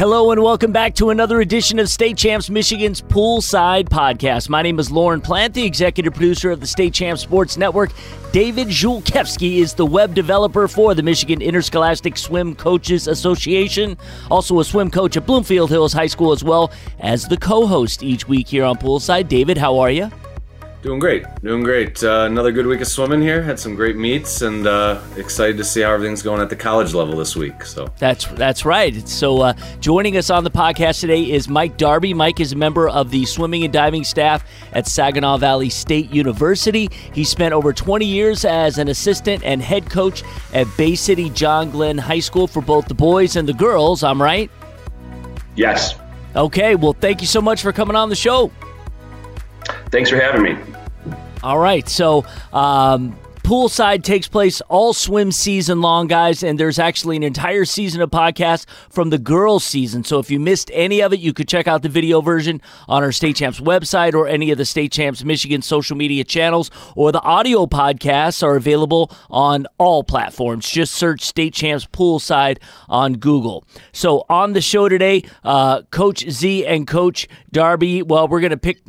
Hello and welcome back to another edition of State Champs Michigan's Poolside Podcast. My name is Lauren Plant, the executive producer of the State Champs Sports Network. David Julkewski is the web developer for the Michigan Interscholastic Swim Coaches Association, also a swim coach at Bloomfield Hills High School as well as the co-host each week here on Poolside. David, how are you? Doing great, doing great. Uh, another good week of swimming here. Had some great meets, and uh, excited to see how everything's going at the college level this week. So that's that's right. So uh, joining us on the podcast today is Mike Darby. Mike is a member of the swimming and diving staff at Saginaw Valley State University. He spent over 20 years as an assistant and head coach at Bay City John Glenn High School for both the boys and the girls. I'm right. Yes. Okay. Well, thank you so much for coming on the show. Thanks for having me. All right. So, um, Poolside takes place all swim season long, guys, and there's actually an entire season of podcasts from the girls' season. So if you missed any of it, you could check out the video version on our State Champs website or any of the State Champs Michigan social media channels, or the audio podcasts are available on all platforms. Just search State Champs Poolside on Google. So on the show today, uh, Coach Z and Coach Darby, well, we're going to pick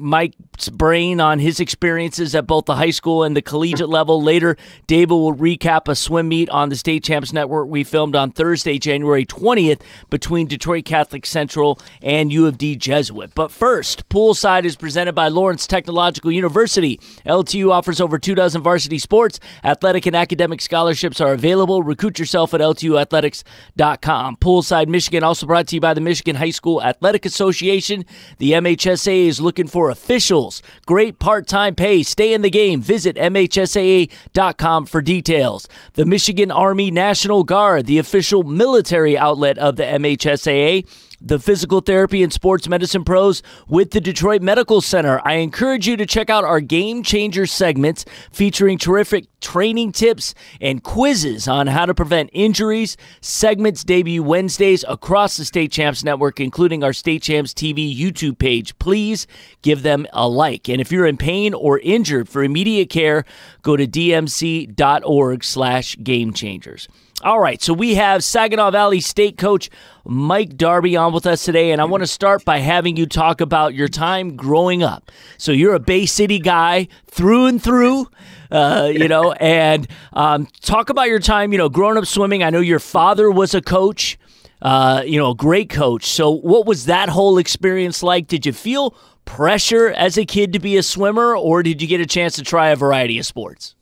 Mike's brain on his experiences at both the high school and the collegiate level later David will recap a swim meet on the State Champs Network we filmed on Thursday, January 20th, between Detroit Catholic Central and U of D Jesuit. But first, Poolside is presented by Lawrence Technological University. LTU offers over two dozen varsity sports. Athletic and academic scholarships are available. Recruit yourself at LTUathletics.com. Poolside, Michigan, also brought to you by the Michigan High School Athletic Association. The MHSA is looking for officials. Great part time pay. Stay in the game. Visit MHSAA.com for details. The Michigan Army National Guard, the official military outlet of the MHSAA, the physical therapy and sports medicine pros with the Detroit Medical Center. I encourage you to check out our game changer segments featuring terrific training tips and quizzes on how to prevent injuries. Segments debut Wednesdays across the State Champs Network, including our State Champs TV YouTube page. Please give them a like. And if you're in pain or injured for immediate care, go to dmc.org slash game changers. All right, so we have Saginaw Valley State coach Mike Darby on with us today, and I want to start by having you talk about your time growing up. So you're a Bay City guy through and through, uh, you know, and um, talk about your time, you know, growing up swimming. I know your father was a coach, uh, you know, a great coach. So what was that whole experience like? Did you feel pressure as a kid to be a swimmer, or did you get a chance to try a variety of sports?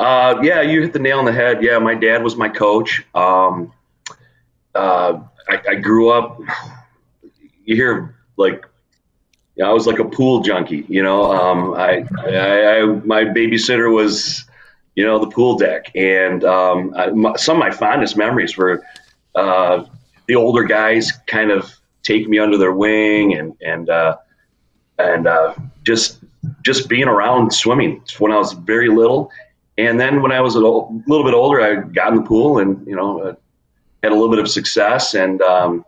Uh, yeah, you hit the nail on the head. Yeah, my dad was my coach. Um, uh, I, I, grew up. You hear like, I was like a pool junkie. You know, um, I, I, I, my babysitter was, you know, the pool deck, and um, I, my, some of my fondest memories were uh, the older guys kind of take me under their wing and and uh, and uh, just just being around swimming when I was very little and then when I was a little bit older, I got in the pool and you know uh, had a little bit of success and um,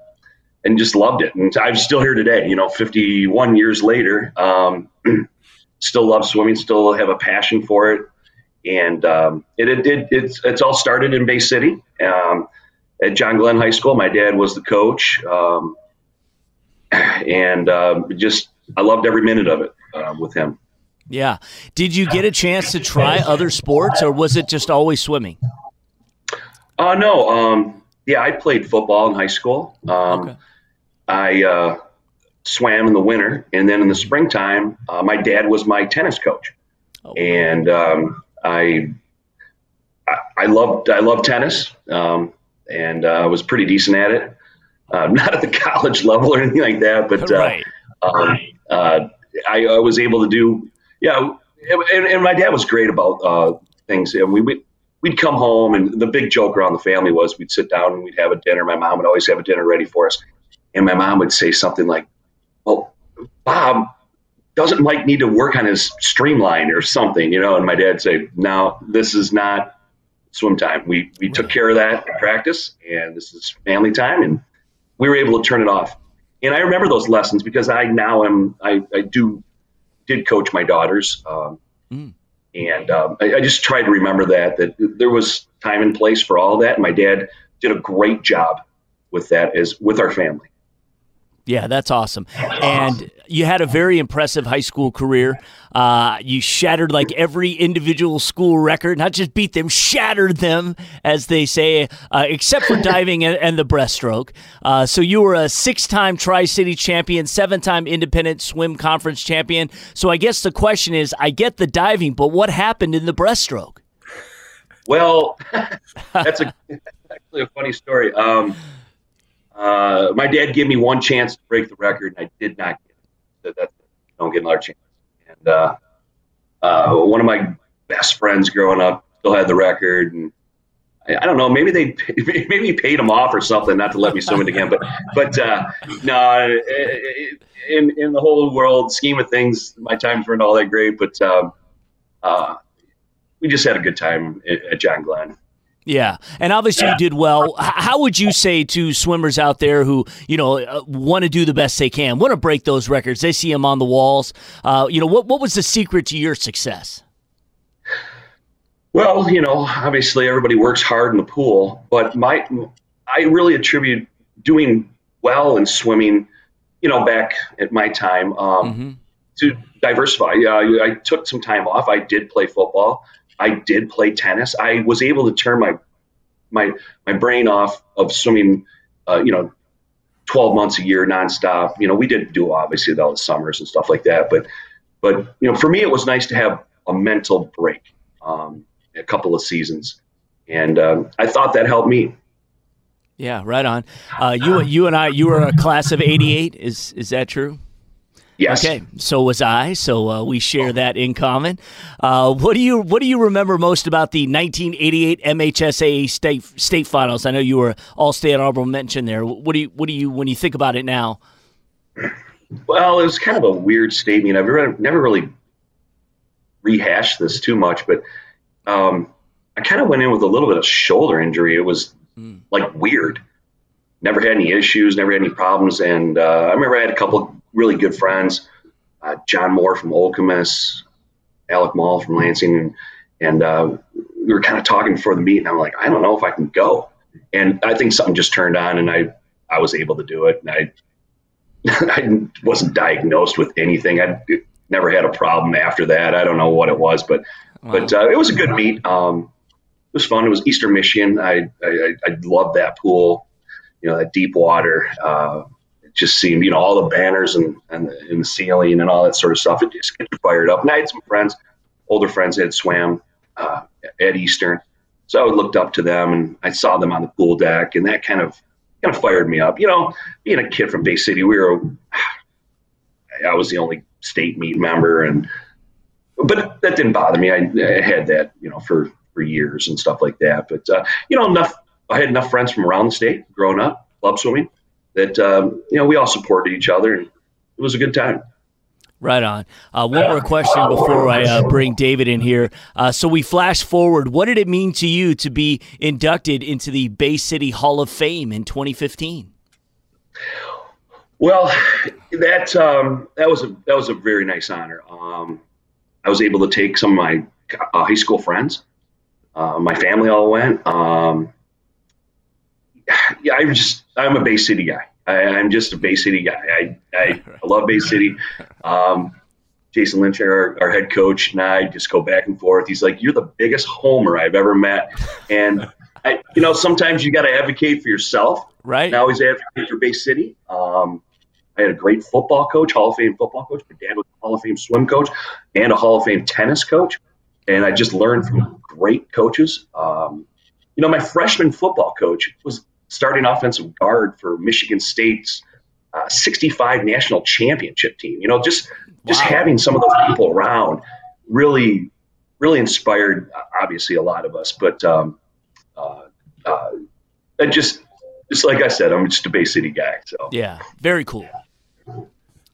and just loved it. And I'm still here today. You know, 51 years later, um, still love swimming. Still have a passion for it. And um, it, it, it, it's it's all started in Bay City um, at John Glenn High School. My dad was the coach, um, and uh, just I loved every minute of it uh, with him. Yeah. Did you get a chance to try other sports, or was it just always swimming? Uh, no. Um, yeah, I played football in high school. Um, okay. I uh, swam in the winter, and then in the springtime, uh, my dad was my tennis coach, oh. and um, I, I, I loved I loved tennis, um, and I uh, was pretty decent at it. Uh, not at the college level or anything like that, but uh, right. Um, I, I was able to do yeah, and, and my dad was great about uh, things. And we would we'd come home, and the big joke around the family was we'd sit down and we'd have a dinner. My mom would always have a dinner ready for us, and my mom would say something like, "Well, Bob." Doesn't Mike need to work on his streamline or something, you know? And my dad say, "No, this is not swim time. We we took care of that in practice, and this is family time, and we were able to turn it off. And I remember those lessons because I now am I, I do did coach my daughters. Um, mm. And um, I, I, just tried to remember that, that there was time and place for all that. And my dad did a great job with that as with our family. Yeah, that's awesome. And you had a very impressive high school career. Uh, you shattered like every individual school record, not just beat them, shattered them, as they say, uh, except for diving and, and, the breaststroke. Uh, so you were a six time Tri City champion, seven time independent swim conference champion. So I guess the question is I get the diving, but what happened in the breaststroke? Well, that's a, actually a funny story. Um, uh, my dad gave me one chance to break the record, and I did not get it. That, don't get another chance. And uh, uh, one of my best friends growing up still had the record, and I, I, don't know, maybe they maybe paid him off or something not to let me swim it again. But but uh, no, in in the whole world scheme of things, my times weren't all that great. But um, uh, we just had a good time at John Glenn. Yeah, and obviously you did well. How would you say to swimmers out there who you know uh, want to do the best they can, want to break those records? They see them on the walls. Uh, you know, what what was the secret to your success? Well, you know, obviously everybody works hard in the pool, but my I really attribute doing well in swimming. You know, back at my time, um, mm-hmm. to diversify. Uh, I took some time off. I did play football. I did play tennis. I was able to turn my my my brain off of swimming. Uh, you know, twelve months a year nonstop. You know, we did do obviously all the summers and stuff like that. But but you know, for me, it was nice to have a mental break, um, a couple of seasons, and um, I thought that helped me. Yeah, right on. Uh, you you and I, you were a class of '88. Is is that true? Yes. Okay. So was I. So uh, we share that in common. Uh, what do you What do you remember most about the 1988 MHSAA state state finals? I know you were all state honorable mention there. What do you What do you when you think about it now? Well, it was kind of a weird statement. I've never, never really rehashed this too much, but um, I kind of went in with a little bit of shoulder injury. It was mm. like weird. Never had any issues, never had any problems, and uh, I remember I had a couple really good friends, uh, John Moore from Okemos, Alec Mall from Lansing, and, and uh, we were kind of talking before the meet, and I'm like, I don't know if I can go. And I think something just turned on, and I I was able to do it. And I I wasn't diagnosed with anything. I never had a problem after that. I don't know what it was, but wow. but uh, it was a good meet. Um, it was fun. It was Eastern Michigan. I I, I loved that pool. You know, that deep water. Uh, just seemed, you know, all the banners and, and, the, and the ceiling and all that sort of stuff. It just gets you fired up. And I had some friends, older friends that had swam uh, at Eastern. So I looked up to them and I saw them on the pool deck and that kind of kind of fired me up. You know, being a kid from Bay City, we were I was the only state meet member and but that didn't bother me. I, I had that, you know, for for years and stuff like that. But uh, you know, enough I had enough friends from around the state growing up, club swimming that um, you know we all supported each other, and it was a good time. Right on. Uh, one more question before I uh, bring David in here. Uh, so we flash forward. What did it mean to you to be inducted into the Bay City Hall of Fame in 2015? Well, that um, that was a that was a very nice honor. Um, I was able to take some of my uh, high school friends. Uh, my family all went. Um, yeah, I'm just I'm a Bay City guy. I, am just a Bay City guy. I I, I love Bay City. Um, Jason Lynch, our, our head coach, and I just go back and forth. He's like, "You're the biggest homer I've ever met," and I, you know, sometimes you got to advocate for yourself. Right. I always advocate for Bay City. Um, I had a great football coach, Hall of Fame football coach. My dad was a Hall of Fame swim coach and a Hall of Fame tennis coach, and I just learned from great coaches. Um, you know, my freshman football coach was starting offensive guard for Michigan State's uh, 65 national championship team. You know, just just wow. having some of those people around really really inspired obviously a lot of us. But um, uh, uh, just just like I said, I'm just a Bay City guy. So yeah, very cool.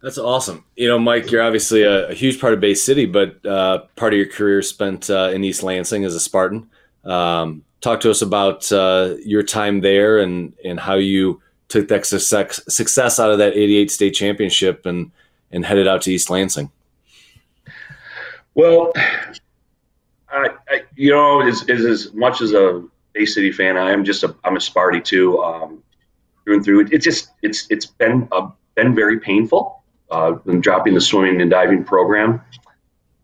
That's awesome. You know, Mike, you're obviously a, a huge part of Bay City, but uh, part of your career spent uh, in East Lansing as a Spartan. Um, talk to us about uh, your time there and and how you took that success, success out of that 88 state championship and and headed out to East Lansing. Well, I, I you know, as, as, as much as a Bay City fan, I am just a I'm a Sparty too. Um, through and through. It's just it's it's been uh, been very painful. Uh, dropping the swimming and diving program,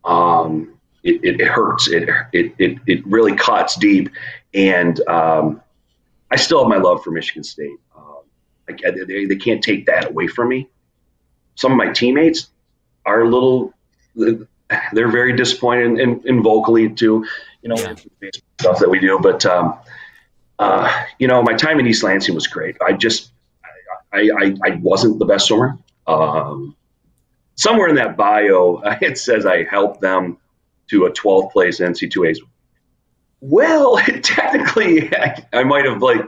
um, it, it, hurts. It, it it it really cuts deep, and um, I still have my love for Michigan State. Um, I, they, they can't take that away from me. Some of my teammates are a little they're very disappointed and, and, vocally too, you know, yeah. stuff that we do. But, um, uh, you know, my time in East Lansing was great. I just, I, I, I wasn't the best swimmer. Um, somewhere in that bio, it says I helped them to a 12th place NC2As. Well, technically, I, I might have like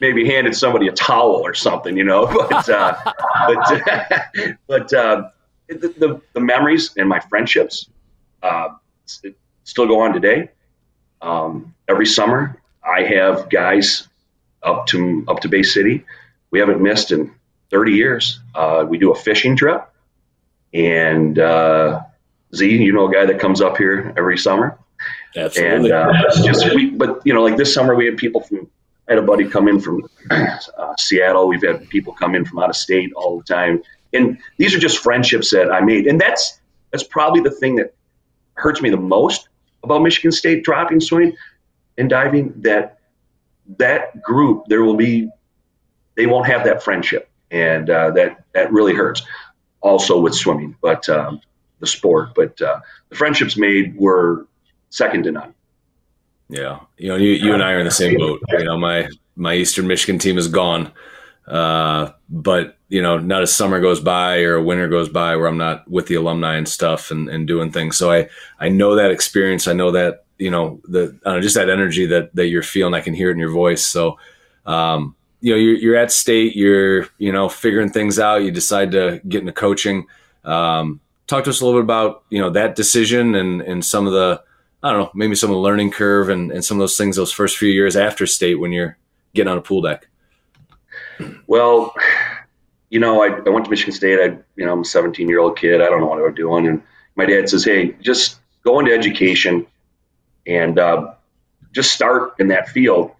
maybe handed somebody a towel or something, you know. But uh, but but uh, the, the, the, memories and my friendships uh, still go on today. Um, every summer, I have guys up to up to Bay City. We haven't missed in 30 years. Uh, we do a fishing trip, and uh, Z, you know, a guy that comes up here every summer. Absolutely. And uh, just we, but you know, like this summer, we had people from. I had a buddy come in from uh, Seattle. We've had people come in from out of state all the time and these are just friendships that I made. And that's that's probably the thing that hurts me the most about Michigan State dropping swimming and diving that that group there will be they won't have that friendship and uh, that that really hurts also with swimming but um, the sport but uh, the friendships made were second to none yeah you know you, you and i are in the same boat you know my my eastern michigan team is gone uh, but you know, not a summer goes by or a winter goes by where I'm not with the alumni and stuff and, and doing things. So I, I know that experience. I know that, you know, the, know, just that energy that, that you're feeling, I can hear it in your voice. So, um, you know, you're, you're at state, you're, you know, figuring things out. You decide to get into coaching. Um, talk to us a little bit about, you know, that decision and, and some of the, I don't know, maybe some of the learning curve and, and some of those things, those first few years after state when you're getting on a pool deck. Well, you know, I, I went to Michigan State. I, you know, I'm a 17 year old kid. I don't know what I was doing. And my dad says, Hey, just go into education and uh, just start in that field.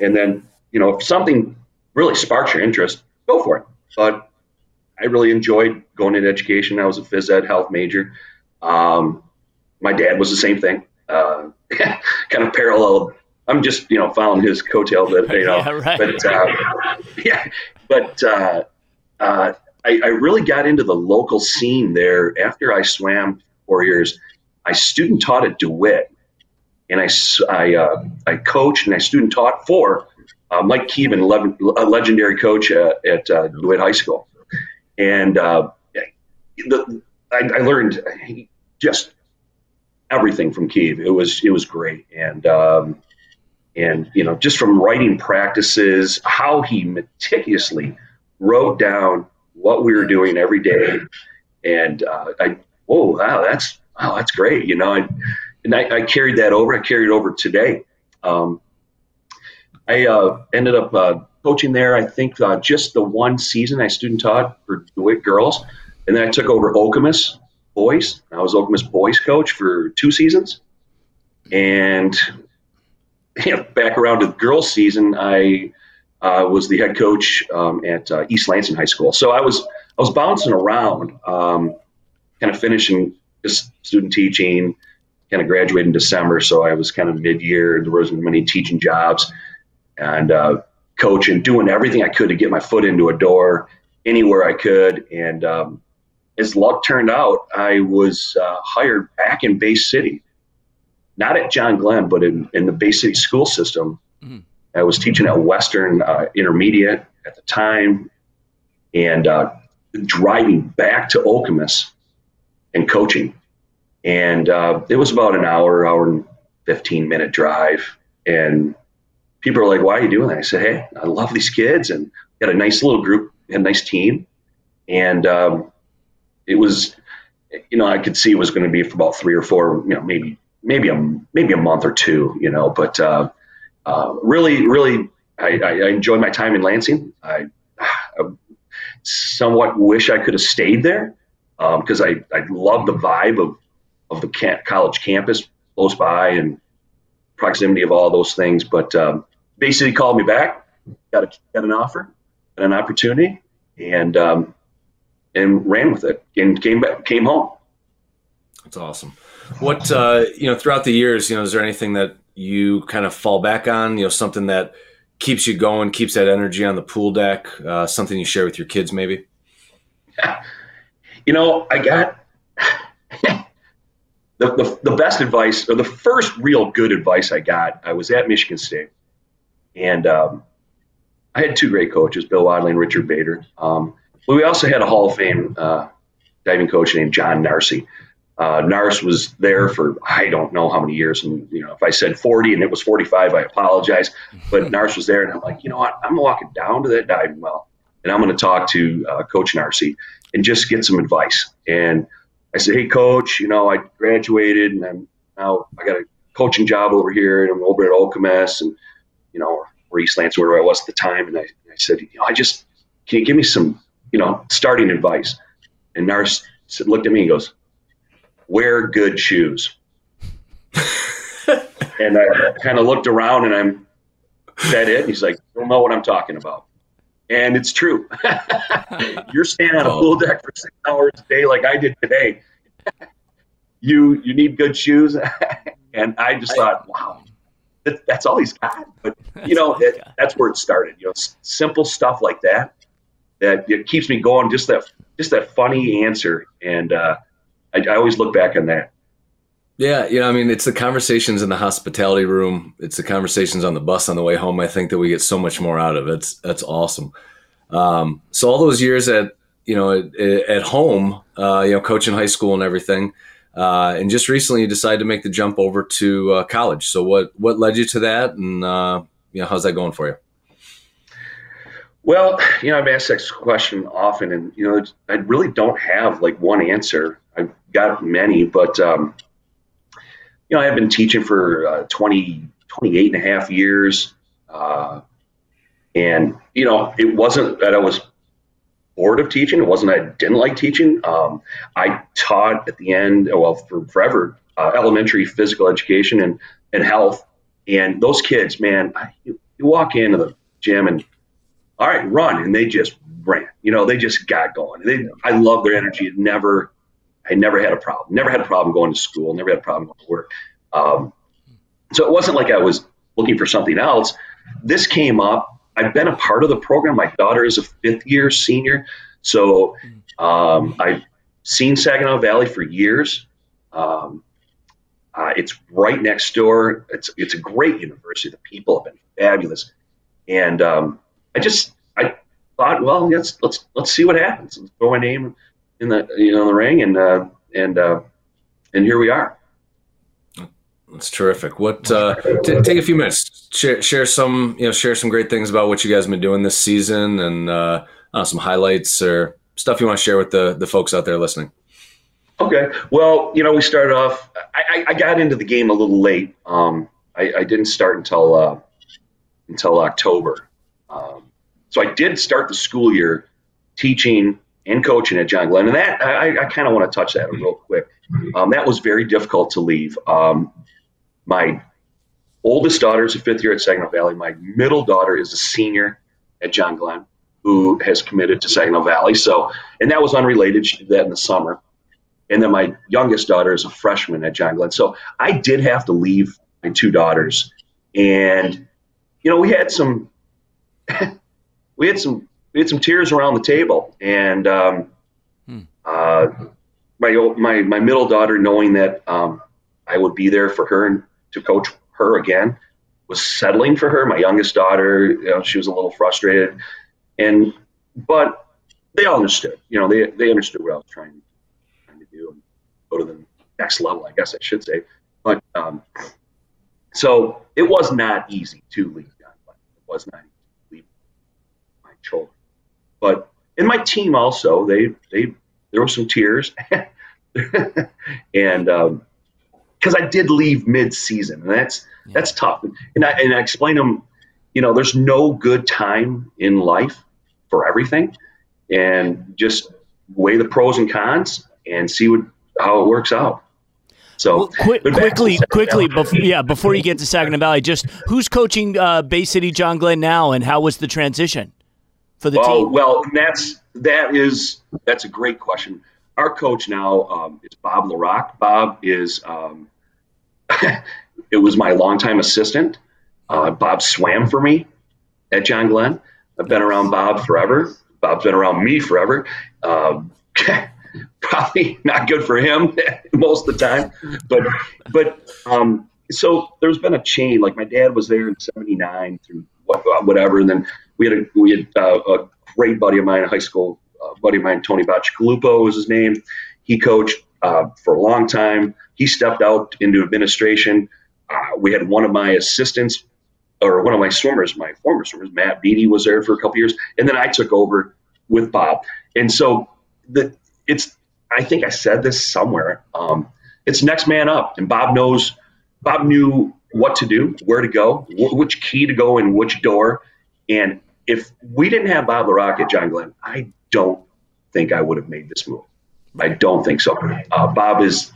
And then, you know, if something really sparks your interest, go for it. But I really enjoyed going into education. I was a phys ed health major. Um, my dad was the same thing. Uh, kind of parallel. I'm just, you know, following his coattail, but you know, yeah, right. but uh, yeah, but uh, uh, I, I, really got into the local scene there after I swam four years. I student taught at DeWitt, and I, I, uh, I coached and I student taught for uh, Mike Keevan, a legendary coach at, at uh, DeWitt High School. And uh, the, I, I, learned just everything from Keeve. It was it was great, and um, and you know just from writing practices, how he meticulously wrote down what we were doing every day, and uh, I, whoa, wow, that's wow, that's great, you know. And, and I, I, carried that over. I carried it over today. Um, I uh, ended up uh, coaching there. I think uh, just the one season I student taught for DeWitt girls, and then I took over Okemos boys. I was Okemos boys coach for two seasons, and back around to the girls season, I uh, was the head coach um, at uh, East Lansing High School. So I was I was bouncing around, um, kind of finishing just student teaching, kind of graduated in December. So I was kind of mid year. There wasn't many teaching jobs, and uh, coaching, doing everything I could to get my foot into a door anywhere I could. And um, as luck turned out, I was uh, hired back in Bay City, not at John Glenn, but in, in the Bay City school system. Mm-hmm I was teaching at Western uh, Intermediate at the time, and uh, driving back to Okemos and coaching. And uh, it was about an hour, hour and 15 minute drive. And people are like, why are you doing that? I said, hey, I love these kids and got a nice little group, had a nice team. And um, it was, you know, I could see it was going to be for about three or four, you know, maybe, maybe a, maybe a month or two, you know, but uh, uh, really, really, I, I, enjoyed my time in Lansing. I, I somewhat wish I could have stayed there because um, I, I love the vibe of, of the camp, college campus close by and proximity of all those things. But um, basically called me back got a, got an offer, got an opportunity, and um, and ran with it and came back, came home. That's awesome. What uh, you know throughout the years, you know, is there anything that you kind of fall back on? You know, something that keeps you going, keeps that energy on the pool deck. Uh, something you share with your kids, maybe. You know, I got the, the the best advice, or the first real good advice I got. I was at Michigan State, and um, I had two great coaches, Bill Wadley and Richard Bader. Um, but we also had a Hall of Fame uh, diving coach named John Narcy. Uh, Nars was there for I don't know how many years, and you know if I said 40 and it was 45, I apologize. But Nars was there, and I'm like, you know what? I'm walking down to that diving well, and I'm going to talk to uh, Coach Narcy and just get some advice. And I said, hey, Coach, you know I graduated, and I'm now I got a coaching job over here, and I'm over at Okemos, and you know or East Lansing, where I was at the time, and I, I said, you know, I just can you give me some you know starting advice? And Nars looked at me and goes wear good shoes. and I kind of looked around and I'm, that it? He's like, you don't know what I'm talking about. And it's true. You're standing on a pool deck for six hours a day like I did today. you you need good shoes. and I just thought, wow, that, that's all he's got. But you know, it, that's where it started. You know, simple stuff like that that it keeps me going. Just that just that funny answer and. uh I, I always look back on that. Yeah, you know, I mean, it's the conversations in the hospitality room. It's the conversations on the bus on the way home. I think that we get so much more out of it. It's, that's awesome. Um, so all those years at you know at, at home, uh, you know, coaching high school and everything, uh, and just recently you decided to make the jump over to uh, college. So what what led you to that, and uh, you know, how's that going for you? Well, you know, I've asked this question often, and you know, I really don't have like one answer. I've got many, but um, you know, I've been teaching for uh, 20, 28 and a half years. Uh, and, you know, it wasn't that I was bored of teaching. It wasn't that I didn't like teaching. Um, I taught at the end, well, for forever, uh, elementary physical education and, and health. And those kids, man, I, you, you walk into the gym and, all right, run. And they just ran. You know, they just got going. They, I love their energy. It never, I never had a problem. Never had a problem going to school. Never had a problem going to work. Um, so it wasn't like I was looking for something else. This came up. I've been a part of the program. My daughter is a fifth year senior, so um, I've seen Saginaw Valley for years. Um, uh, it's right next door. It's it's a great university. The people have been fabulous, and um, I just I thought, well, let's let's let's see what happens. Let's throw my name in the you know in the ring, and uh, and uh, and here we are. That's terrific. What uh, t- take a few minutes, share, share some you know share some great things about what you guys have been doing this season, and uh, know, some highlights or stuff you want to share with the the folks out there listening. Okay. Well, you know, we started off. I, I got into the game a little late. Um, I, I, didn't start until uh, until October. Um, so I did start the school year teaching and coaching at John Glenn. And that I, I kind of want to touch that real quick. Um, that was very difficult to leave. Um, my oldest daughter is a fifth year at Saginaw Valley. My middle daughter is a senior at John Glenn, who has committed to Saginaw Valley. So, and that was unrelated. She did that in the summer. And then my youngest daughter is a freshman at John Glenn. So I did have to leave my two daughters. And, you know, we had some, we had some we had some tears around the table, and um, hmm. uh, my my my middle daughter, knowing that um, I would be there for her and to coach her again, was settling for her. My youngest daughter, you know, she was a little frustrated, and but they all understood. You know, they they understood what I was trying, trying to do and go to the next level. I guess I should say, but um, so it was not easy to leave. It was not easy to leave my children. But in my team also, they they there were some tears, and because um, I did leave mid-season, and that's yeah. that's tough. And I and I explained them, you know, there's no good time in life for everything, and just weigh the pros and cons and see what how it works out. So well, quick, quickly, quickly, before, yeah, before you get to Saginaw Valley, just who's coaching uh, Bay City John Glenn now, and how was the transition for the oh, team? Well, that's that is that's a great question. Our coach now um, is Bob LaRock. Bob is um, it was my longtime assistant. Uh, Bob swam for me at John Glenn. I've been around Bob forever. Bob's been around me forever. Um, probably not good for him most of the time, but but um, so there's been a chain. Like my dad was there in '79 through whatever, and then we had a we had uh, a great buddy of mine, a high school uh, buddy of mine, Tony Bacigalupo was his name. He coached uh, for a long time. He stepped out into administration. Uh, we had one of my assistants or one of my swimmers, my former swimmers, Matt Beatty was there for a couple years, and then I took over with Bob. And so the it's I think I said this somewhere. Um, it's next man up, and Bob knows. Bob knew what to do, where to go, wh- which key to go in which door. And if we didn't have Bob LaRock at John Glenn, I don't think I would have made this move. I don't think so. Uh, Bob is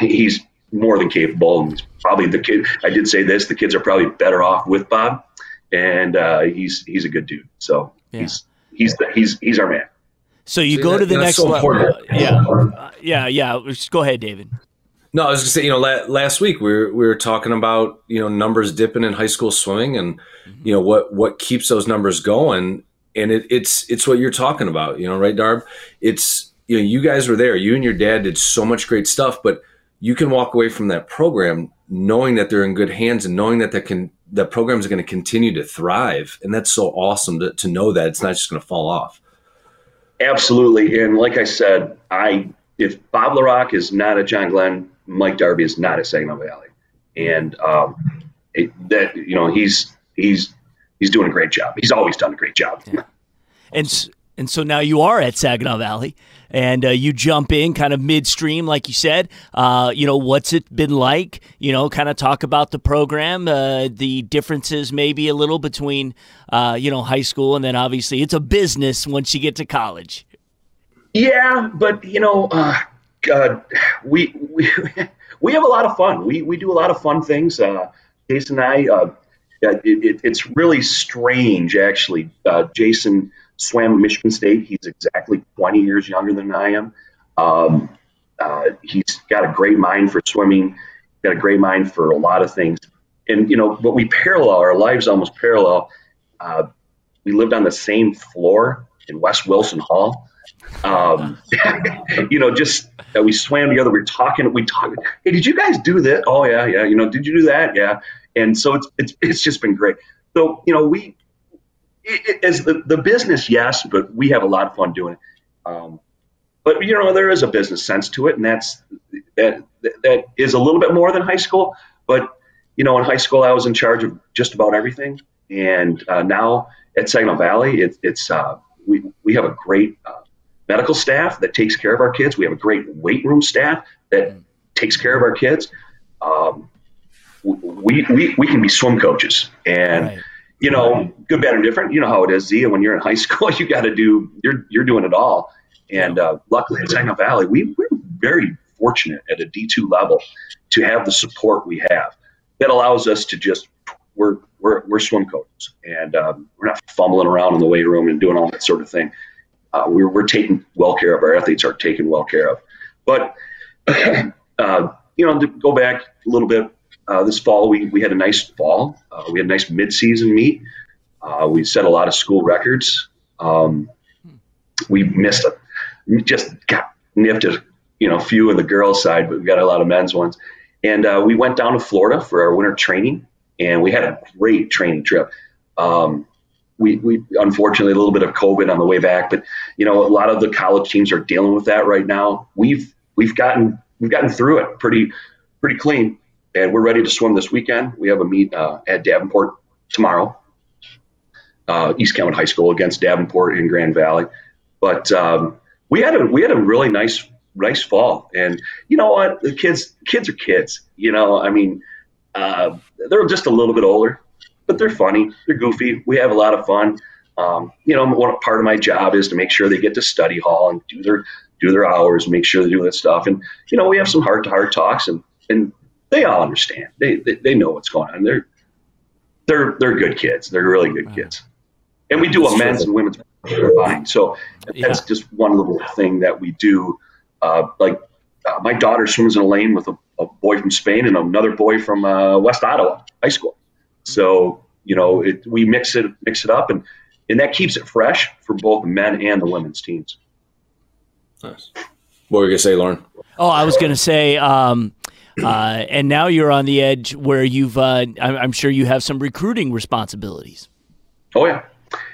he's more than capable, and probably the kid. I did say this: the kids are probably better off with Bob, and uh, he's he's a good dude. So yeah. he's he's the, he's he's our man. So you go that, to the next so level. Yeah, uh, yeah, yeah. Just go ahead, David. No, I was gonna say, you know, la- last week we were we were talking about you know numbers dipping in high school swimming, and mm-hmm. you know what what keeps those numbers going, and it, it's it's what you're talking about, you know, right, Darb? It's you know you guys were there, you and your dad did so much great stuff, but you can walk away from that program knowing that they're in good hands and knowing that that can that program is going to continue to thrive, and that's so awesome to, to know that it's not just going to fall off. Absolutely, and like I said, I if Bob LaRock is not at John Glenn, Mike Darby is not at Saginaw Valley, and um, it, that you know he's he's he's doing a great job. He's always done a great job. Yeah. And and so now you are at Saginaw Valley, and uh, you jump in kind of midstream, like you said. Uh, you know, what's it been like? You know, kind of talk about the program, uh, the differences maybe a little between, uh, you know, high school and then obviously it's a business once you get to college. Yeah, but you know, uh, God, we we we have a lot of fun. We we do a lot of fun things. Uh, Jason and I. It, it, it's really strange, actually. Jason swam at Michigan State. He's exactly 20 years younger than I am. Um, uh, he's got a great mind for swimming, got a great mind for a lot of things. And, you know, but we parallel, our lives almost parallel. Uh, we lived on the same floor in West Wilson Hall. Um, you know, just uh, we swam together. We are talking. We talked. Hey, did you guys do this? Oh yeah, yeah. You know, did you do that? Yeah. And so it's it's it's just been great. So you know, we it, as the, the business, yes, but we have a lot of fun doing it. Um, but you know, there is a business sense to it, and that's that that is a little bit more than high school. But you know, in high school, I was in charge of just about everything, and uh, now at Saginaw Valley, it, it's uh, we we have a great uh, medical staff that takes care of our kids. We have a great weight room staff that takes care of our kids. Um, we, we, we can be swim coaches and right you know, good, bad, and different. You know how it is, Zia. When you're in high school, you got to do. You're you're doing it all. And uh, luckily at Saginaw Valley, we, we're very fortunate at a D2 level to have the support we have that allows us to just we're we're, we're swim coaches and um, we're not fumbling around in the weight room and doing all that sort of thing. Uh, we're, we're taking well care of our athletes are taken well care of. But uh, you know, to go back a little bit, uh, this fall we, we had a nice fall. Uh, we had a nice midseason meet. Uh, we set a lot of school records. Um, we missed a, just got nipped a you know few in the girls side, but we got a lot of men's ones. And uh, we went down to Florida for our winter training, and we had a great training trip. Um, we, we unfortunately a little bit of COVID on the way back, but you know a lot of the college teams are dealing with that right now. We've we've gotten we've gotten through it pretty pretty clean and we're ready to swim this weekend. We have a meet uh, at Davenport tomorrow, uh, East Cameron High School against Davenport in Grand Valley. But um, we had a we had a really nice nice fall, and you know what? The kids kids are kids. You know, I mean, uh, they're just a little bit older, but they're funny. They're goofy. We have a lot of fun. Um, you know, one part of my job is to make sure they get to study hall and do their do their hours, make sure they do that stuff. And, you know, we have some heart to heart talks and, and they all understand. They, they, they know what's going on. They're, they're, they're good kids. They're really good kids. And we do a men's and women's combined. So that's yeah. just one little thing that we do. Uh, like uh, my daughter swims in a lane with a, a, boy from Spain and another boy from uh, West Ottawa High School. So you know, it, we mix it mix it up, and and that keeps it fresh for both the men and the women's teams. Nice. What were you gonna say, Lauren? Oh, I was gonna say. Um, uh, and now you're on the edge where you've, uh, I'm, I'm, sure you have some recruiting responsibilities. Oh yeah,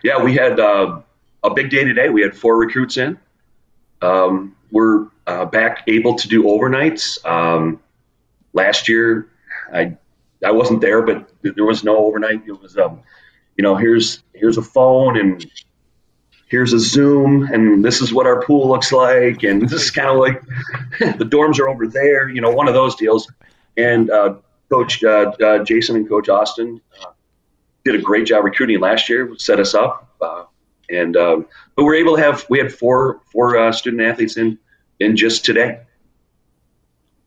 yeah. We had uh, a big day today. We had four recruits in. Um, we're uh, back able to do overnights. Um, last year, I I wasn't there, but there was no overnight. It was um, you know, here's here's a phone and here's a Zoom, and this is what our pool looks like, and this is kind of like the dorms are over there, you know, one of those deals. And uh, Coach uh, uh, Jason and Coach Austin uh, did a great job recruiting last year, set us up, uh, and um, but we're able to have we had four four uh, student athletes in in just today.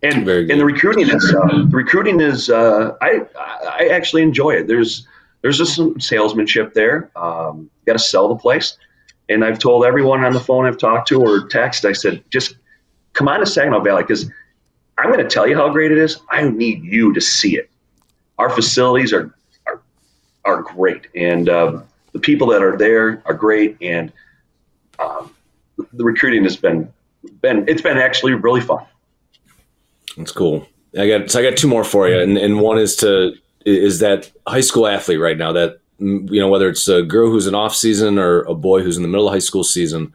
And, and the recruiting is the recruiting is I I actually enjoy it. There's there's just some salesmanship there. Um, got to sell the place. And I've told everyone on the phone I've talked to or text, I said, just come on to Saginaw Valley because I'm going to tell you how great it is. I need you to see it. Our facilities are are, are great, and uh, the people that are there are great, and um, the recruiting has been been it's been actually really fun. That's cool. I got so I got two more for you, and, and one is to is that high school athlete right now that you know whether it's a girl who's in off season or a boy who's in the middle of high school season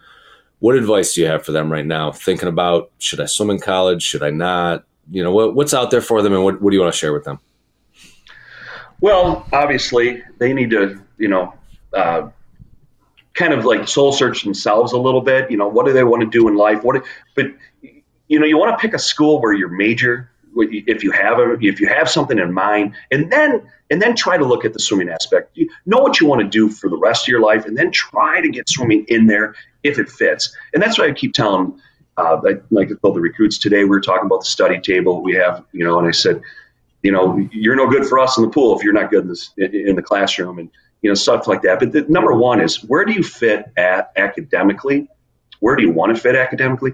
what advice do you have for them right now? Thinking about should i swim in college? Should i not? You know what, what's out there for them and what, what do you want to share with them? Well obviously they need to you know uh, kind of like soul search themselves a little bit. You know what do they want to do in life? What but you know you want to pick a school where your major if you have a, if you have something in mind, and then and then try to look at the swimming aspect. You know what you want to do for the rest of your life, and then try to get swimming in there if it fits. And that's why I keep telling, uh, like I told the recruits today, we were talking about the study table we have, you know, and I said, you know, you're no good for us in the pool if you're not good in, this, in the classroom, and you know stuff like that. But the, number one is where do you fit at academically? Where do you want to fit academically?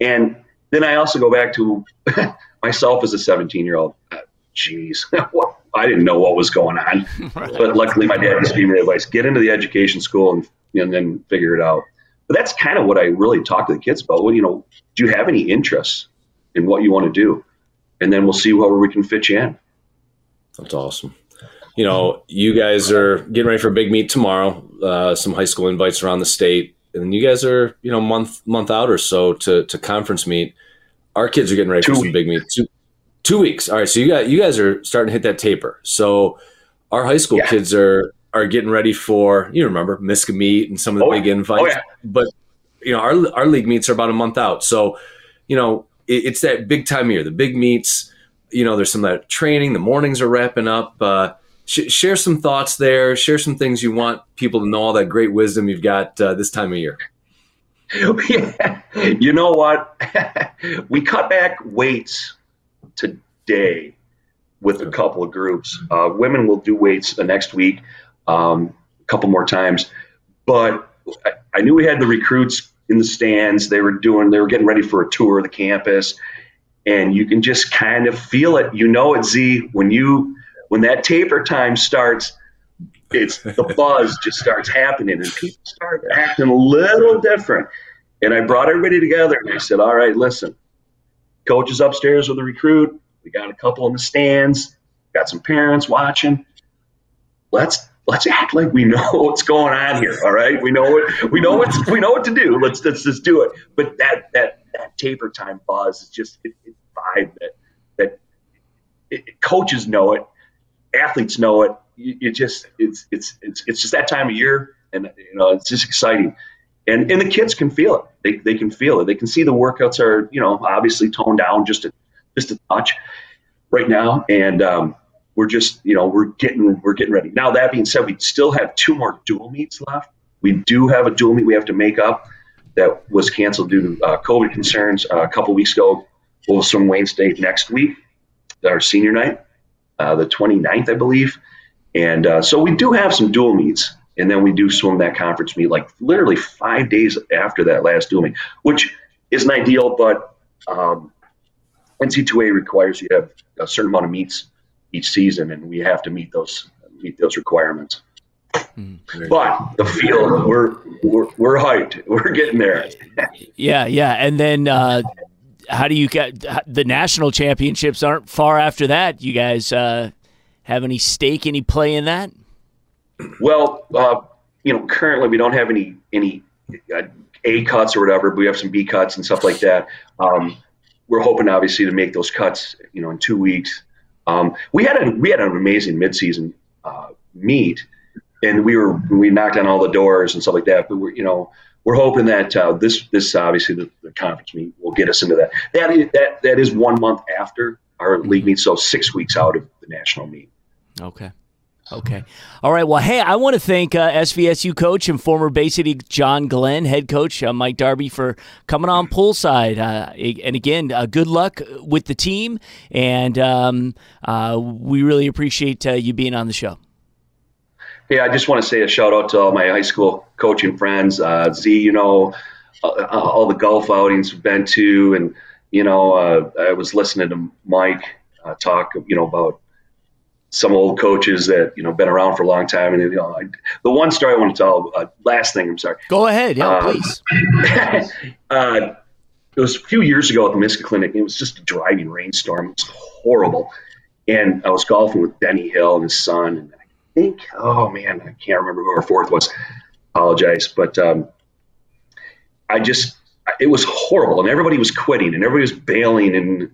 And then I also go back to myself as a 17 year old. Jeez, I didn't know what was going on. But luckily, my dad just gave me the advice: get into the education school and, and then figure it out. But that's kind of what I really talk to the kids about. Well, you know, do you have any interests in what you want to do? And then we'll see where we can fit you in. That's awesome. You know, you guys are getting ready for a big meet tomorrow. Uh, some high school invites around the state, and you guys are, you know, month month out or so to to conference meet. Our kids are getting ready two for some big meets. Two, two weeks. All right, so you got you guys are starting to hit that taper. So our high school yeah. kids are are getting ready for you remember MISCA meet and some of the oh, big invites. Oh, yeah. But you know our our league meets are about a month out. So you know it, it's that big time of year. The big meets. You know, there's some of that training. The mornings are wrapping up. Uh, sh- share some thoughts there. Share some things you want people to know. All that great wisdom you've got uh, this time of year. You know what? we cut back weights today with a couple of groups. Uh, women will do weights the next week, um, a couple more times. But I, I knew we had the recruits in the stands. They were doing, they were getting ready for a tour of the campus, and you can just kind of feel it. You know it, Z, when you when that taper time starts it's the buzz just starts happening and people start acting a little different. And I brought everybody together and I said, All right, listen, coach is upstairs with a recruit. We got a couple in the stands, got some parents watching. Let's let's act like we know what's going on here. All right. We know what we know what we know what to do. Let's let's just do it. But that that that taper time buzz is just it, it vibe that that it, coaches know it, athletes know it you, just it's it's it's it's just that time of year, and you know it's just exciting, and and the kids can feel it. They they can feel it. They can see the workouts are you know obviously toned down just a just a touch right now, and um, we're just you know we're getting we're getting ready. Now that being said, we still have two more dual meets left. We do have a dual meet we have to make up. that was canceled due to uh, COVID concerns uh, a couple weeks ago. We'll swim Wayne State next week, our senior night, uh, the 29th, I believe. And uh, so we do have some dual meets. And then we do swim that conference meet like literally five days after that last dual meet, which isn't ideal, but um, NC2A requires you have a certain amount of meets each season, and we have to meet those meet those requirements. Mm, but the field, we're we're we're hyped. We're getting there. yeah, yeah, and then uh, how do you get the national championships? Aren't far after that. You guys uh, have any stake, any play in that? Well, uh, you know, currently we don't have any any uh, A cuts or whatever. But we have some B cuts and stuff like that. Um, we're hoping, obviously, to make those cuts. You know, in two weeks. Um, we had a we had an amazing midseason uh, meet, and we were we knocked on all the doors and stuff like that. But we're you know we're hoping that uh, this this obviously the, the, conference meet will get us into that. That is, that that is one month after our league meet, so six weeks out of the national meet. Okay. Okay. All right. Well, hey, I want to thank uh, SVSU coach and former Bay City John Glenn head coach uh, Mike Darby for coming on poolside. Uh, and again, uh, good luck with the team, and um, uh, we really appreciate uh, you being on the show. Hey, I just want to say a shout out to all my high school coaching friends. Z, you know, all the golf outings we've been to, and you know, I was listening to Mike talk, you know, about some old coaches that you know been around for a long time. And you know, I, the one story I want to tell. Uh, last thing, I'm sorry. Go ahead, yeah, uh, please. uh, it was a few years ago at the MISCA Clinic. It was just a driving rainstorm. It was horrible, and I was golfing with Benny Hill and his son. And I think, oh man, I can't remember who our fourth was. Apologize, but um, I just it was horrible, and everybody was quitting, and everybody was bailing, and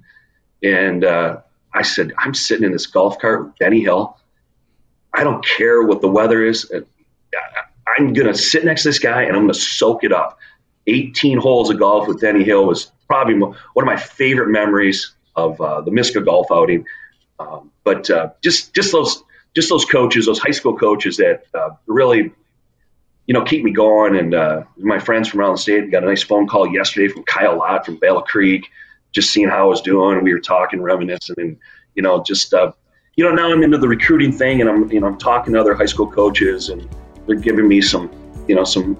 and uh, I said, I'm sitting in this golf cart with Benny Hill. I don't care what the weather is. I'm going to sit next to this guy and I'm going to soak it up. 18 holes of golf with Benny Hill was probably one of my favorite memories of uh, the MISCA golf outing. Um, but uh, just just those just those coaches, those high school coaches that uh, really, you know, keep me going. And uh, my friends from around the state got a nice phone call yesterday from Kyle Lott from Battle Creek just seeing how I was doing. We were talking, reminiscing, and you know, just uh, you know, now I'm into the recruiting thing, and I'm you know, I'm talking to other high school coaches, and they're giving me some, you know, some,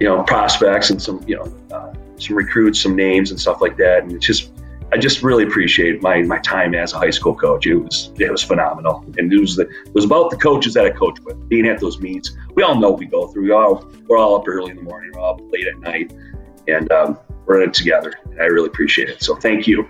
you know, prospects and some, you know, uh, some recruits, some names and stuff like that, and it's just. I just really appreciate my, my time as a high school coach. It was it was phenomenal, and it was the, it was about the coaches that I coached with, being at those meets. We all know we go through. We all we're all up early in the morning, we're all late at night, and um, we're in it together. I really appreciate it. So thank you.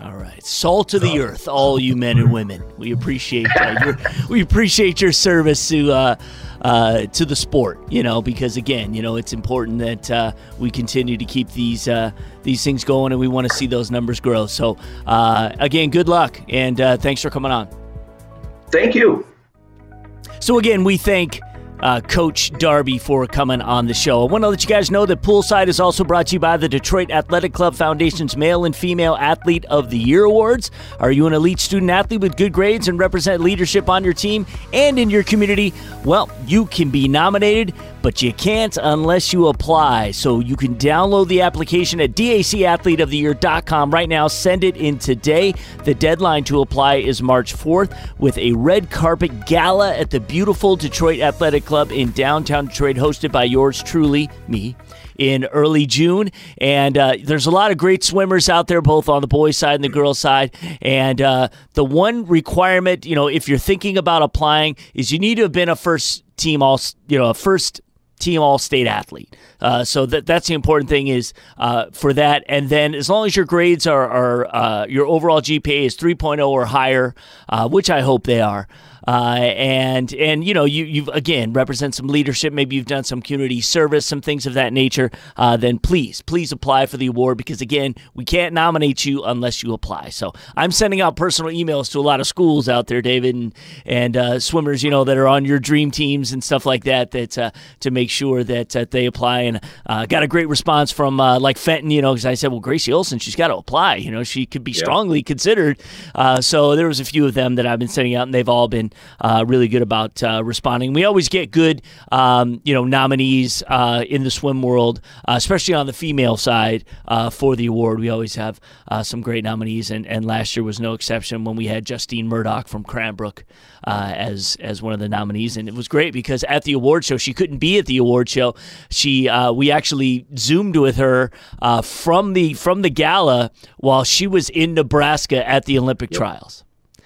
All right, salt of the earth, all you men and women. We appreciate uh, your we appreciate your service to uh, uh, to the sport. You know, because again, you know, it's important that uh, we continue to keep these uh, these things going, and we want to see those numbers grow. So, uh, again, good luck, and thanks for coming on. Thank you. So again, we thank uh, Coach Darby for coming on the show. I want to let you guys know that Poolside is also brought to you by the Detroit Athletic Club Foundation's Male and Female Athlete of the Year Awards. Are you an elite student athlete with good grades and represent leadership on your team and in your community? Well, you can be nominated but you can't unless you apply. So you can download the application at dacathleteoftheyear.com right now. Send it in today. The deadline to apply is March 4th with a red carpet gala at the beautiful Detroit Athletic Club in downtown Detroit, hosted by yours truly, me in early June. And uh, there's a lot of great swimmers out there, both on the boys' side and the girls' side. And uh, the one requirement, you know, if you're thinking about applying, is you need to have been a first team all, you know, a first team all state athlete. Uh, so that that's the important thing is uh, for that. And then as long as your grades are, are uh, your overall GPA is 3.0 or higher, uh, which I hope they are, uh, and and you know you you've again represent some leadership. Maybe you've done some community service, some things of that nature. Uh, then please please apply for the award because again we can't nominate you unless you apply. So I'm sending out personal emails to a lot of schools out there, David, and and uh, swimmers you know that are on your dream teams and stuff like that. That uh, to make sure that uh, they apply and uh, got a great response from like Fenton. You know because I said well Gracie Olson she's got to apply. You know she could be strongly considered. so there was a few of them that I've been sending out and they've all been uh, really good about uh, responding. We always get good, um, you know, nominees uh, in the swim world, uh, especially on the female side uh, for the award. We always have some great nominees, and, and last year was no exception when we had Justine Murdoch from Cranbrook as as one of the nominees, and it was great because at the award show she couldn't be at the award show. She we actually zoomed with her from the from the gala while she was in Nebraska at the Olympic yep. trials.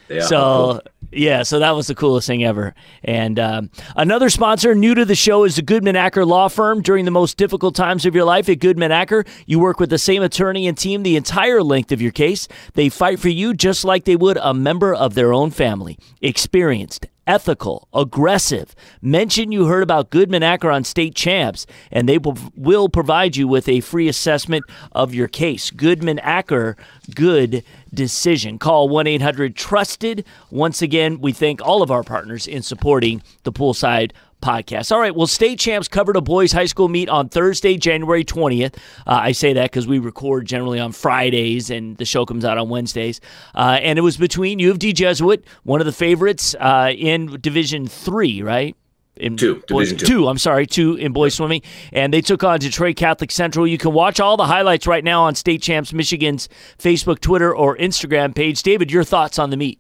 Yeah, so. Yeah, so that was the coolest thing ever. And um, another sponsor new to the show is the Goodman Acker Law Firm. During the most difficult times of your life at Goodman Acker, you work with the same attorney and team the entire length of your case. They fight for you just like they would a member of their own family. Experienced ethical, aggressive. Mention you heard about Goodman Acker on State Champs, and they will provide you with a free assessment of your case. Goodman Acker, good decision. Call 1 800 Trusted. Once again, we thank all of our partners in supporting the Poolside podcast. All right, well, state champs covered a boys' high school meet on Thursday, January 20th. Uh, I say that because we record generally on Fridays and the show comes out on Wednesdays. Uh, and it was between U of D Jesuit, one of the favorites uh, in Division Three, right? In two, boys, two. two. I'm sorry, two in boys swimming, and they took on Detroit Catholic Central. You can watch all the highlights right now on State Champs Michigan's Facebook, Twitter, or Instagram page. David, your thoughts on the meet?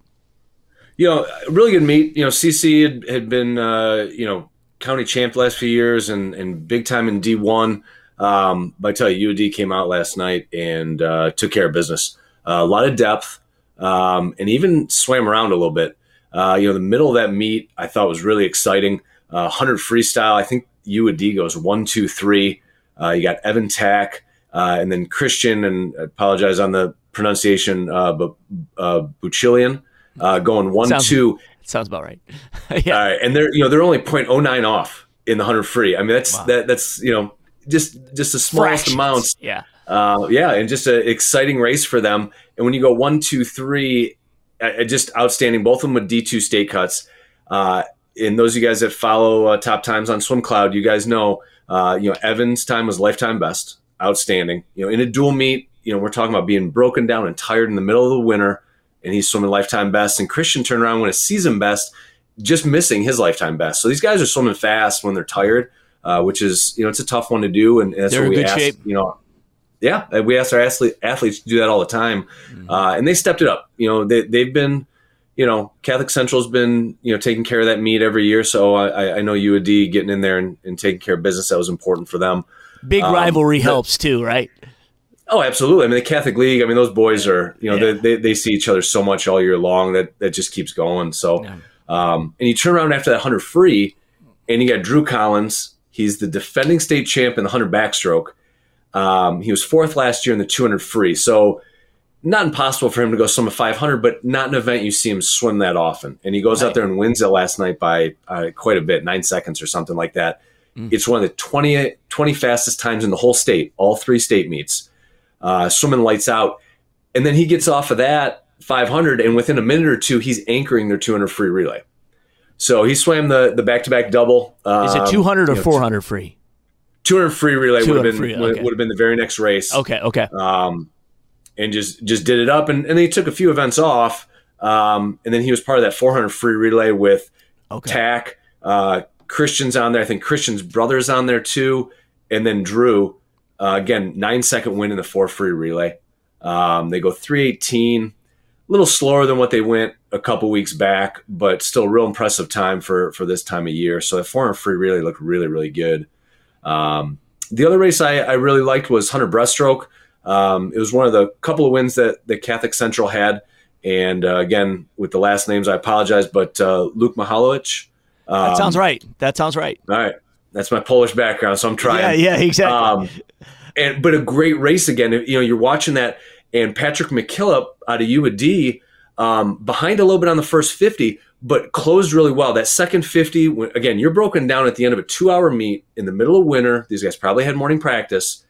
You know, really good meet. You know, CC had, had been, uh, you know, county champ the last few years and, and big time in D1. Um, but I tell you, UD came out last night and uh, took care of business. Uh, a lot of depth um, and even swam around a little bit. Uh, you know, the middle of that meet I thought was really exciting. 100 uh, freestyle, I think UD goes one, two, three. Uh, you got Evan Tack uh, and then Christian, and I apologize on the pronunciation, but Buchilian going one, Sounds- two Sounds about right. yeah. All right, and they're you know they're only 0.09 off in the hundred free. I mean that's wow. that that's you know just just the smallest Fractions. amounts. Yeah. Uh, yeah, and just an exciting race for them. And when you go one, two, three, uh, just outstanding. Both of them with D two state cuts. Uh, and those of you guys that follow uh, top times on Swim Cloud, you guys know, uh, you know, Evan's time was lifetime best, outstanding. You know, in a dual meet, you know, we're talking about being broken down and tired in the middle of the winter and he's swimming lifetime best. And Christian turned around when a season best, just missing his lifetime best. So these guys are swimming fast when they're tired, uh, which is you know it's a tough one to do, and, that's they're what we ask. Shape. You know, yeah, we ask our athlete, athletes to do that all the time, mm-hmm. uh, and they stepped it up. You know, they they've been. You know, Catholic Central's been you know taking care of that meet every year, so I, I know U of D getting in there and, and taking care of business that was important for them. Big um, rivalry helps too, right? Oh, absolutely. I mean, the Catholic League. I mean, those boys are you know yeah. they, they, they see each other so much all year long that that just keeps going. So, yeah. um, and you turn around after that hundred free, and you got Drew Collins. He's the defending state champ in the hundred backstroke. Um, he was fourth last year in the two hundred free. So, not impossible for him to go swim a five hundred, but not an event you see him swim that often. And he goes right. out there and wins it last night by uh, quite a bit, nine seconds or something like that. Mm. It's one of the 20, 20 fastest times in the whole state, all three state meets uh, swimming lights out. And then he gets off of that 500, and within a minute or two, he's anchoring their 200 free relay. So he swam the the back to back double. Um, Is it 200 or 400 free? 200 free relay would have been free, okay. would have been the very next race. Okay, okay. Um, and just just did it up, and, and then he took a few events off, um, and then he was part of that 400 free relay with okay. Tack, uh, Christian's on there. I think Christian's brother's on there too, and then Drew. Uh, again, nine second win in the four free relay. Um, they go 318, a little slower than what they went a couple weeks back, but still real impressive time for, for this time of year. So the 400 free relay looked really, really good. Um, the other race I, I, really liked was 100 breaststroke. Um, it was one of the couple of wins that, the Catholic Central had. And uh, again, with the last names, I apologize, but uh, Luke Mahalowicz. that sounds um, right. That sounds right. All right. That's my Polish background, so I'm trying. Yeah, yeah, exactly. Um, and but a great race again. You know, you're watching that, and Patrick McKillop out of U of D um, behind a little bit on the first 50, but closed really well. That second 50, again, you're broken down at the end of a two-hour meet in the middle of winter. These guys probably had morning practice,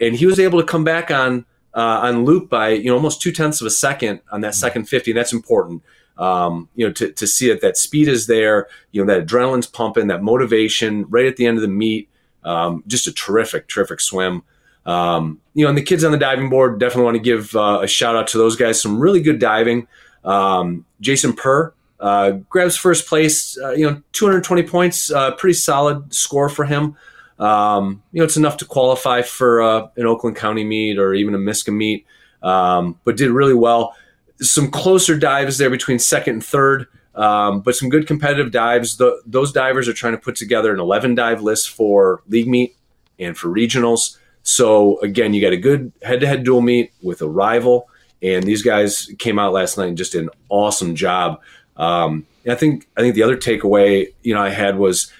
and he was able to come back on uh, on Luke by you know almost two tenths of a second on that second 50. And that's important. Um, you know, to, to see that that speed is there, you know, that adrenaline's pumping, that motivation right at the end of the meet. Um, just a terrific, terrific swim. Um, you know, and the kids on the diving board definitely want to give uh, a shout out to those guys. Some really good diving. Um, Jason Purr Uh, grabs first place, uh, you know, 220 points, uh, pretty solid score for him. Um, you know, it's enough to qualify for uh, an Oakland County meet or even a MISCA meet, um, but did really well. Some closer dives there between second and third, um, but some good competitive dives. The, those divers are trying to put together an 11 dive list for league meet and for regionals. So again, you got a good head-to-head dual meet with a rival, and these guys came out last night and just did an awesome job. Um, I think I think the other takeaway you know I had was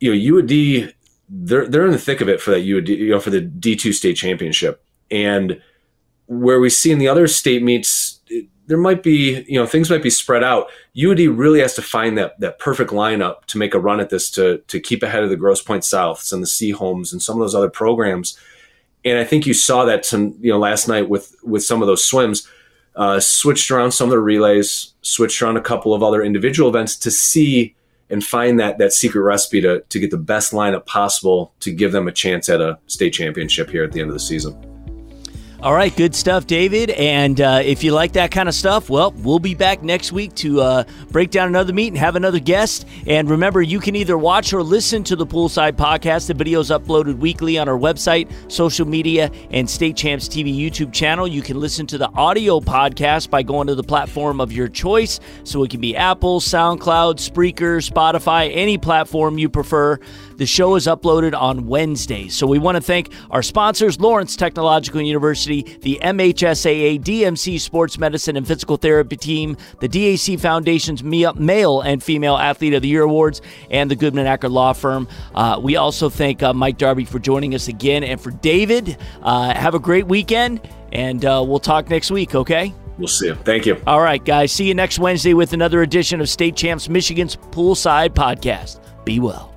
you know U of D they're they're in the thick of it for that U of D you know for the D two state championship and where we see in the other state meets there might be you know things might be spread out. U of D really has to find that that perfect lineup to make a run at this to to keep ahead of the Grosse Pointe Souths and the Seaholms and some of those other programs. And I think you saw that some you know last night with with some of those swims uh, switched around some of the relays, switched around a couple of other individual events to see and find that that secret recipe to, to get the best lineup possible to give them a chance at a state championship here at the end of the season. All right, good stuff, David. And uh, if you like that kind of stuff, well, we'll be back next week to uh, break down another meet and have another guest. And remember, you can either watch or listen to the Poolside Podcast. The video is uploaded weekly on our website, social media, and State Champs TV YouTube channel. You can listen to the audio podcast by going to the platform of your choice. So it can be Apple, SoundCloud, Spreaker, Spotify, any platform you prefer. The show is uploaded on Wednesday. So we want to thank our sponsors, Lawrence Technological University, the MHSAA DMC Sports Medicine and Physical Therapy Team, the DAC Foundation's Male and Female Athlete of the Year Awards, and the Goodman Acker Law Firm. Uh, we also thank uh, Mike Darby for joining us again. And for David, uh, have a great weekend, and uh, we'll talk next week, okay? We'll see you. Thank you. All right, guys. See you next Wednesday with another edition of State Champs Michigan's Poolside Podcast. Be well.